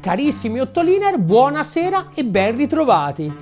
Carissimi Ottoliner, buonasera e ben ritrovati.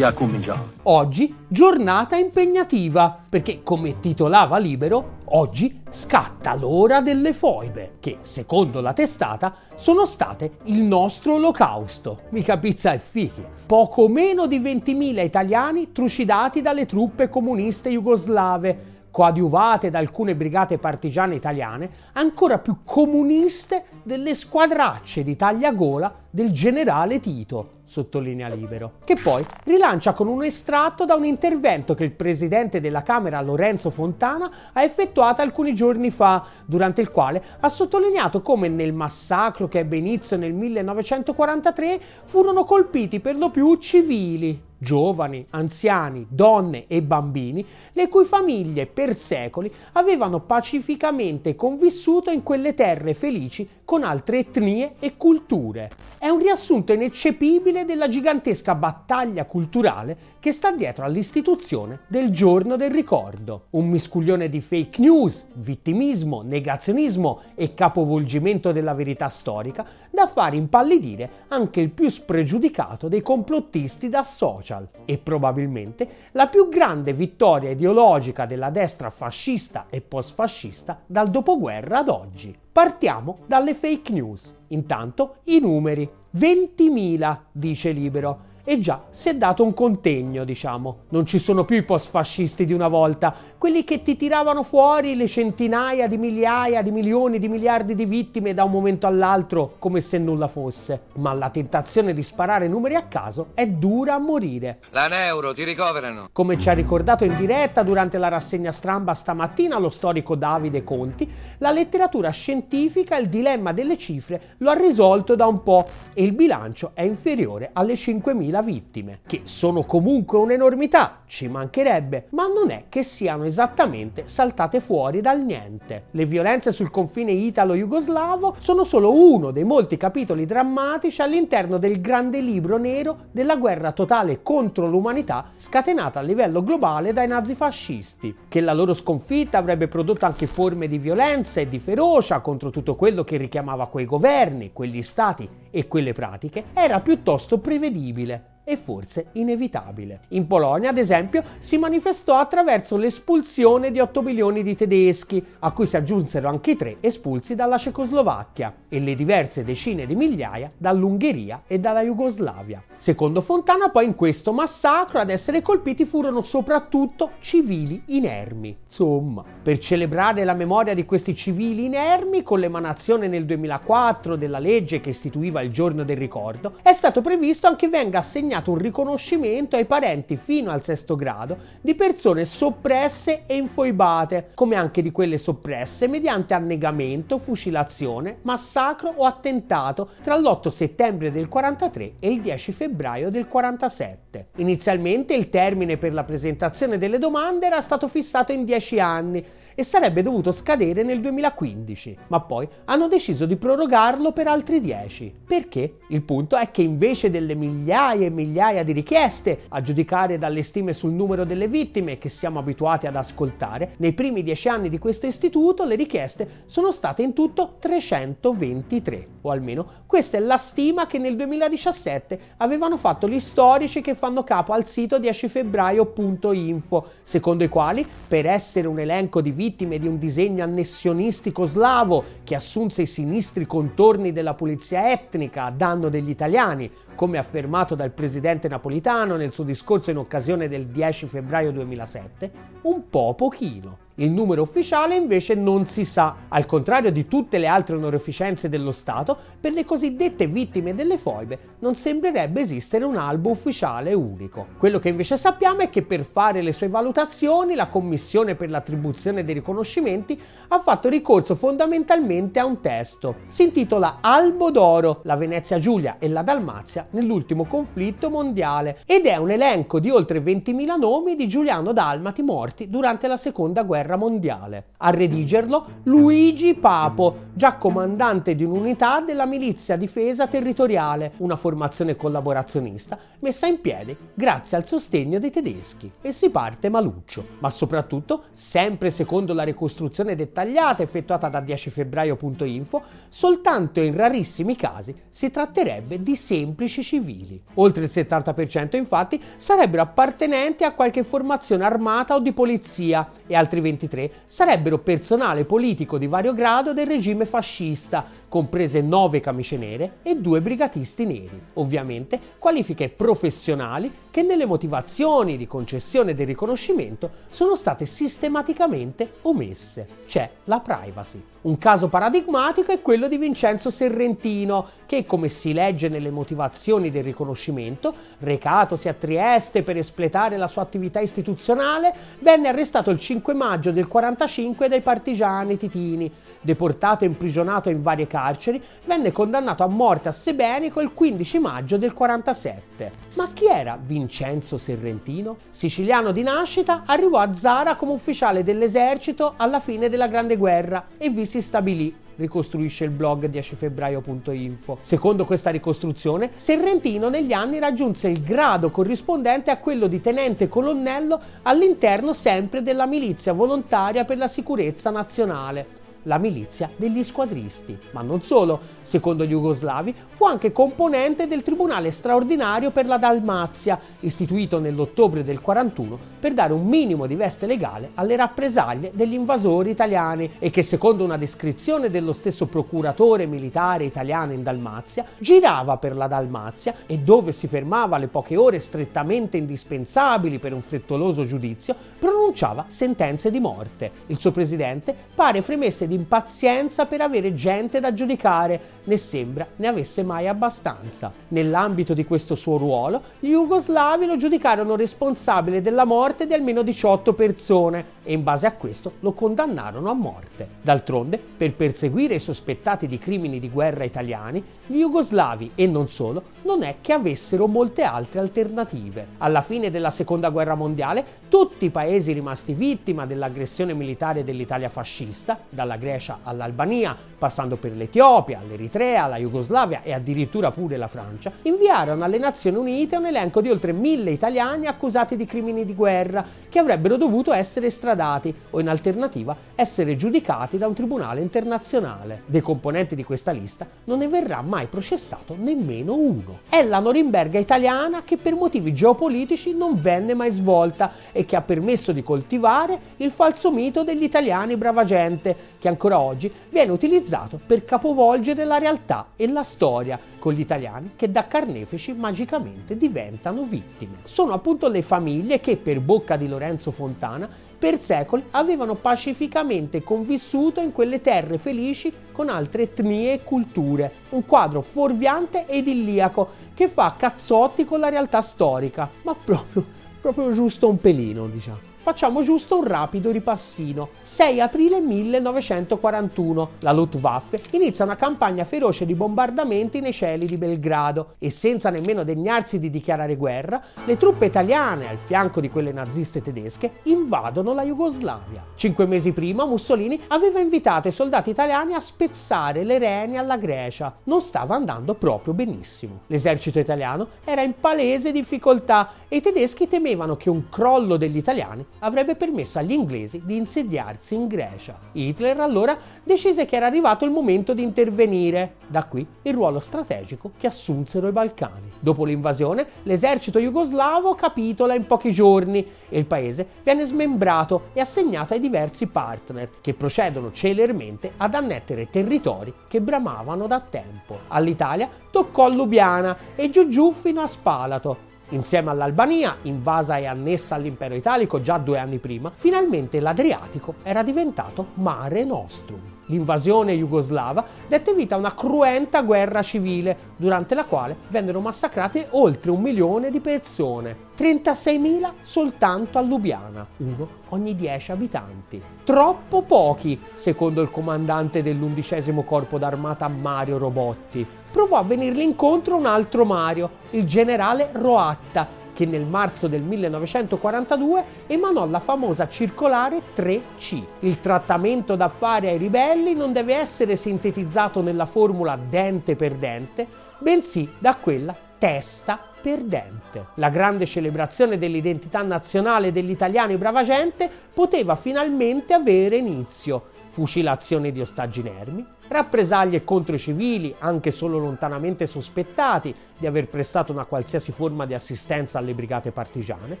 Oggi giornata impegnativa, perché come titolava Libero, oggi scatta l'ora delle foibe, che secondo la testata sono state il nostro olocausto. Mica pizza e fichi. Poco meno di 20.000 italiani trucidati dalle truppe comuniste jugoslave coadiuvate da alcune brigate partigiane italiane, ancora più comuniste delle squadracce di tagliagola del generale Tito, sottolinea Libero, che poi rilancia con un estratto da un intervento che il presidente della Camera Lorenzo Fontana ha effettuato alcuni giorni fa, durante il quale ha sottolineato come nel massacro che ebbe inizio nel 1943 furono colpiti per lo più civili, giovani, anziani, donne e bambini, le cui famiglie per secoli avevano pacificamente convissuto in quelle terre felici con altre etnie e culture. È un riassunto ineccepibile della gigantesca battaglia culturale che sta dietro all'istituzione del giorno del ricordo. Un miscuglione di fake news, vittimismo, negazionismo e capovolgimento della verità storica da far impallidire anche il più spregiudicato dei complottisti da social. E probabilmente la più grande vittoria ideologica della destra fascista e postfascista dal dopoguerra ad oggi. Partiamo dalle fake news. Intanto i numeri. 20.000, dice Libero e già si è dato un contegno, diciamo. Non ci sono più i post-fascisti di una volta, quelli che ti tiravano fuori le centinaia di migliaia di milioni di miliardi di vittime da un momento all'altro come se nulla fosse. Ma la tentazione di sparare numeri a caso è dura a morire. La Neuro, ti ricoverano. Come ci ha ricordato in diretta durante la rassegna stramba stamattina lo storico Davide Conti, la letteratura scientifica il dilemma delle cifre lo ha risolto da un po' e il bilancio è inferiore alle 5.000 20.000 vittime, che sono comunque un'enormità, ci mancherebbe, ma non è che siano esattamente saltate fuori dal niente. Le violenze sul confine italo-jugoslavo sono solo uno dei molti capitoli drammatici all'interno del grande libro nero della guerra totale contro l'umanità scatenata a livello globale dai nazifascisti, che la loro sconfitta avrebbe prodotto anche forme di violenza e di ferocia contro tutto quello che richiamava quei governi, quegli stati e quelle pratiche, era piuttosto prevedibile e forse inevitabile. In Polonia, ad esempio, si manifestò attraverso l'espulsione di 8 milioni di tedeschi, a cui si aggiunsero anche tre espulsi dalla Cecoslovacchia e le diverse decine di migliaia dall'Ungheria e dalla Jugoslavia. Secondo Fontana, poi in questo massacro ad essere colpiti furono soprattutto civili inermi. Insomma, per celebrare la memoria di questi civili inermi, con l'emanazione nel 2004 della legge che istituiva il giorno del ricordo, è stato previsto anche venga assegnato assegnato un riconoscimento ai parenti fino al sesto grado di persone soppresse e infoibate, come anche di quelle soppresse mediante annegamento, fucilazione, massacro o attentato tra l'8 settembre del 43 e il 10 febbraio del 47. Inizialmente il termine per la presentazione delle domande era stato fissato in 10 anni e sarebbe dovuto scadere nel 2015, ma poi hanno deciso di prorogarlo per altri 10. Perché? Il punto è che invece delle migliaia e migliaia di richieste, a giudicare dalle stime sul numero delle vittime che siamo abituati ad ascoltare, nei primi 10 anni di questo istituto le richieste sono state in tutto 323, o almeno questa è la stima che nel 2017 avevano fatto gli storici che fanno capo al sito 10febbraio.info, secondo i quali per essere un elenco di vittime vittime di un disegno annessionistico slavo che assunse i sinistri contorni della pulizia etnica a danno degli italiani, come affermato dal presidente napolitano nel suo discorso in occasione del 10 febbraio 2007, un po' pochino. Il numero ufficiale invece non si sa, al contrario di tutte le altre onorificenze dello Stato, per le cosiddette vittime delle foibe non sembrerebbe esistere un albo ufficiale unico. Quello che invece sappiamo è che per fare le sue valutazioni la Commissione per l'attribuzione dei riconoscimenti ha fatto ricorso fondamentalmente a un testo. Si intitola Albo d'oro, la Venezia Giulia e la Dalmazia nell'ultimo conflitto mondiale ed è un elenco di oltre 20.000 nomi di Giuliano Dalmati morti durante la seconda guerra guerra mondiale. A redigerlo Luigi Papo, già comandante di un'unità della milizia difesa territoriale, una formazione collaborazionista messa in piedi grazie al sostegno dei tedeschi. E si parte maluccio, ma soprattutto, sempre secondo la ricostruzione dettagliata effettuata da 10febbraio.info, soltanto in rarissimi casi si tratterebbe di semplici civili. Oltre il 70% infatti sarebbero appartenenti a qualche formazione armata o di polizia e altri 23 sarebbero personale politico di vario grado del regime fascista, comprese nove camicie nere e due brigatisti neri. Ovviamente qualifiche professionali che nelle motivazioni di concessione del riconoscimento sono state sistematicamente omesse. C'è la privacy. Un caso paradigmatico è quello di Vincenzo Serrentino, che, come si legge nelle motivazioni del riconoscimento, recatosi a Trieste per espletare la sua attività istituzionale, venne arrestato il 5 maggio del 45 dai partigiani titini, deportato e imprigionato in varie carceri, venne condannato a morte a Sebenico il 15 maggio del 47. Ma chi era Vincenzo Serrentino? Siciliano di nascita, arrivò a Zara come ufficiale dell'esercito alla fine della Grande Guerra e vi si stabilì ricostruisce il blog 10febbraio.info. Secondo questa ricostruzione, Serrentino negli anni raggiunse il grado corrispondente a quello di tenente colonnello all'interno sempre della milizia volontaria per la sicurezza nazionale la milizia degli squadristi. Ma non solo, secondo gli jugoslavi, fu anche componente del Tribunale straordinario per la Dalmazia, istituito nell'ottobre del 41 per dare un minimo di veste legale alle rappresaglie degli invasori italiani e che secondo una descrizione dello stesso procuratore militare italiano in Dalmazia, girava per la Dalmazia e dove si fermava le poche ore strettamente indispensabili per un frettoloso giudizio, pronunciava sentenze di morte. Il suo presidente pare fremesse di impazienza per avere gente da giudicare, né sembra ne avesse mai abbastanza. Nell'ambito di questo suo ruolo, gli jugoslavi lo giudicarono responsabile della morte di almeno 18 persone e in base a questo lo condannarono a morte. D'altronde, per perseguire i sospettati di crimini di guerra italiani, gli jugoslavi e non solo non è che avessero molte altre alternative. Alla fine della seconda guerra mondiale, tutti i paesi rimasti vittima dell'aggressione militare dell'Italia fascista, dalla all'Albania, passando per l'Etiopia, l'Eritrea, la Jugoslavia e addirittura pure la Francia, inviarono alle Nazioni Unite un elenco di oltre mille italiani accusati di crimini di guerra che avrebbero dovuto essere estradati o in alternativa essere giudicati da un tribunale internazionale. Dei componenti di questa lista non ne verrà mai processato nemmeno uno. È la Norimberga italiana che per motivi geopolitici non venne mai svolta e che ha permesso di coltivare il falso mito degli italiani brava gente, che ancora oggi viene utilizzato per capovolgere la realtà e la storia con gli italiani che da carnefici magicamente diventano vittime. Sono appunto le famiglie che per bocca di Lorenzo Fontana per secoli avevano pacificamente convissuto in quelle terre felici con altre etnie e culture. Un quadro fuorviante ed idilliaco che fa cazzotti con la realtà storica, ma proprio, proprio giusto un pelino, diciamo facciamo giusto un rapido ripassino. 6 aprile 1941 la Luftwaffe inizia una campagna feroce di bombardamenti nei cieli di Belgrado e senza nemmeno degnarsi di dichiarare guerra, le truppe italiane al fianco di quelle naziste tedesche invadono la Jugoslavia. Cinque mesi prima Mussolini aveva invitato i soldati italiani a spezzare le reni alla Grecia. Non stava andando proprio benissimo. L'esercito italiano era in palese difficoltà e i tedeschi temevano che un crollo degli italiani avrebbe permesso agli inglesi di insediarsi in Grecia. Hitler allora decise che era arrivato il momento di intervenire, da qui il ruolo strategico che assunsero i Balcani. Dopo l'invasione, l'esercito jugoslavo capitola in pochi giorni e il paese viene smembrato e assegnato ai diversi partner che procedono celermente ad annettere territori che bramavano da tempo. All'Italia toccò Lubiana e giù giù fino a Spalato, Insieme all'Albania, invasa e annessa all'impero italico già due anni prima, finalmente l'Adriatico era diventato Mare Nostrum. L'invasione jugoslava dette vita a una cruenta guerra civile, durante la quale vennero massacrate oltre un milione di persone. 36.000 soltanto a Lubiana, uno ogni 10 abitanti. Troppo pochi, secondo il comandante dell'undicesimo corpo d'armata Mario Robotti. Provò a venirgli incontro un altro Mario, il generale Roatta, che nel marzo del 1942 emanò la famosa circolare 3C. Il trattamento da fare ai ribelli non deve essere sintetizzato nella formula dente per dente, bensì da quella testa perdente. La grande celebrazione dell'identità nazionale degli italiani brava gente poteva finalmente avere inizio. Fucilazioni di ostaggi inermi, rappresaglie contro i civili, anche solo lontanamente sospettati di aver prestato una qualsiasi forma di assistenza alle brigate partigiane,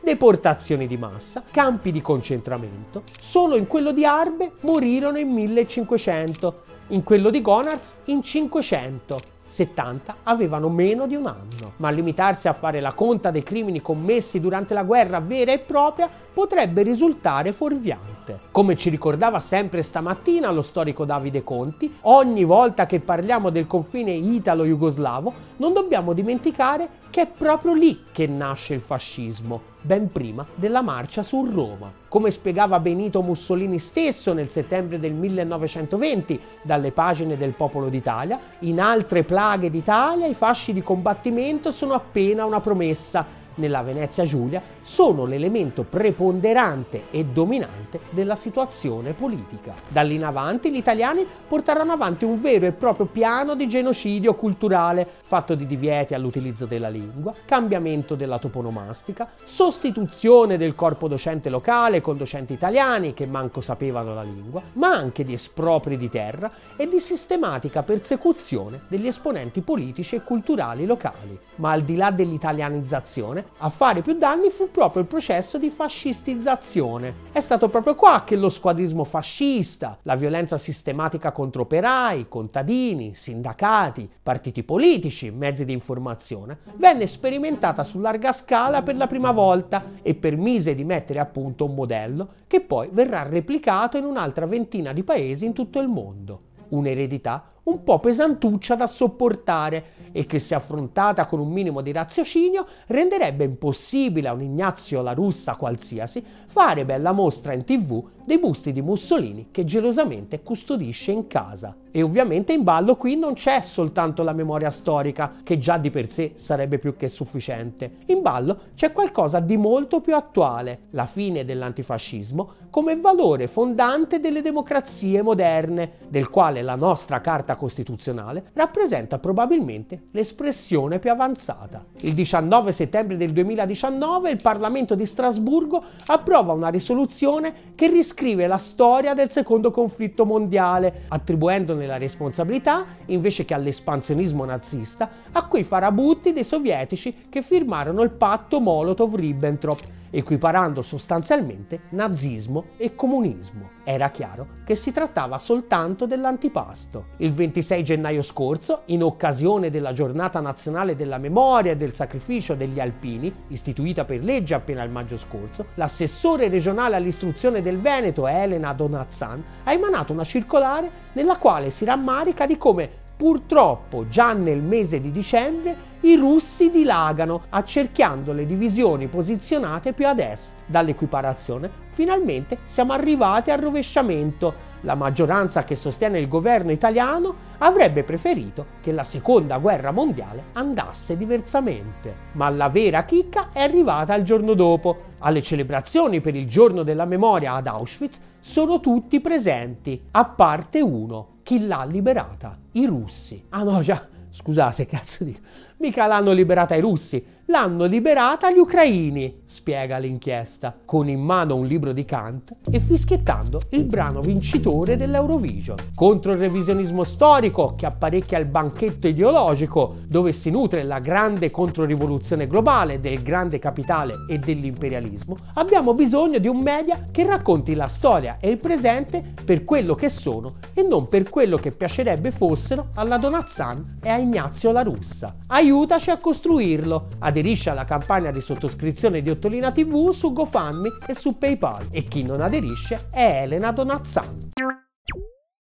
deportazioni di massa, campi di concentramento. Solo in quello di Arbe morirono in 1500, in quello di Gonards in 500 70 avevano meno di un anno, ma limitarsi a fare la conta dei crimini commessi durante la guerra vera e propria potrebbe risultare fuorviante. Come ci ricordava sempre stamattina lo storico Davide Conti, ogni volta che parliamo del confine italo-jugoslavo non dobbiamo dimenticare che è proprio lì che nasce il fascismo, ben prima della marcia su Roma. Come spiegava Benito Mussolini stesso nel settembre del 1920 dalle pagine del Popolo d'Italia, in altre plaghe d'Italia i fasci di combattimento sono appena una promessa nella Venezia Giulia sono l'elemento preponderante e dominante della situazione politica. Da lì in avanti gli italiani porteranno avanti un vero e proprio piano di genocidio culturale fatto di divieti all'utilizzo della lingua, cambiamento della toponomastica, sostituzione del corpo docente locale con docenti italiani che manco sapevano la lingua, ma anche di espropri di terra e di sistematica persecuzione degli esponenti politici e culturali locali. Ma al di là dell'italianizzazione, a fare più danni fu proprio il processo di fascistizzazione. È stato proprio qua che lo squadrismo fascista, la violenza sistematica contro operai, contadini, sindacati, partiti politici, mezzi di informazione, venne sperimentata su larga scala per la prima volta e permise di mettere a punto un modello che poi verrà replicato in un'altra ventina di paesi in tutto il mondo. Un'eredità un po' pesantuccia da sopportare e che se affrontata con un minimo di raziocinio renderebbe impossibile a un Ignazio la russa qualsiasi fare bella mostra in tv dei busti di Mussolini che gelosamente custodisce in casa. E ovviamente in ballo qui non c'è soltanto la memoria storica, che già di per sé sarebbe più che sufficiente. In ballo c'è qualcosa di molto più attuale, la fine dell'antifascismo come valore fondante delle democrazie moderne, del quale la nostra Carta Costituzionale rappresenta probabilmente l'espressione più avanzata. Il 19 settembre del 2019 il Parlamento di Strasburgo approva una risoluzione che riscrive la storia del secondo conflitto mondiale, attribuendone la responsabilità, invece che all'espansionismo nazista, a quei farabutti dei sovietici che firmarono il patto Molotov-Ribbentrop equiparando sostanzialmente nazismo e comunismo. Era chiaro che si trattava soltanto dell'antipasto. Il 26 gennaio scorso, in occasione della giornata nazionale della memoria e del sacrificio degli alpini, istituita per legge appena il maggio scorso, l'assessore regionale all'istruzione del Veneto, Elena Donazzan, ha emanato una circolare nella quale si rammarica di come Purtroppo già nel mese di dicembre i russi dilagano, accerchiando le divisioni posizionate più ad est. Dall'equiparazione finalmente siamo arrivati al rovesciamento. La maggioranza che sostiene il governo italiano avrebbe preferito che la seconda guerra mondiale andasse diversamente. Ma la vera chicca è arrivata il giorno dopo. Alle celebrazioni per il giorno della memoria ad Auschwitz sono tutti presenti, a parte uno chi l'ha liberata? I russi. Ah no, già, scusate, cazzo dico. Mica l'hanno liberata i russi, l'hanno liberata gli ucraini, spiega l'inchiesta, con in mano un libro di Kant e fischiettando il brano vincitore dell'Eurovision. Contro il revisionismo storico che apparecchia il banchetto ideologico dove si nutre la grande controrivoluzione globale del grande capitale e dell'imperialismo, abbiamo bisogno di un media che racconti la storia e il presente per quello che sono e non per quello che piacerebbe fossero alla Donazzan e a Ignazio la Russa. Aiutaci a costruirlo, ad aderisce alla campagna di sottoscrizione di Ottolina TV su GoFundMe e su PayPal e chi non aderisce è Elena Donazzan.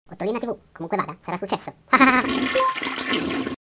Ottolina TV, comunque vada, sarà successo.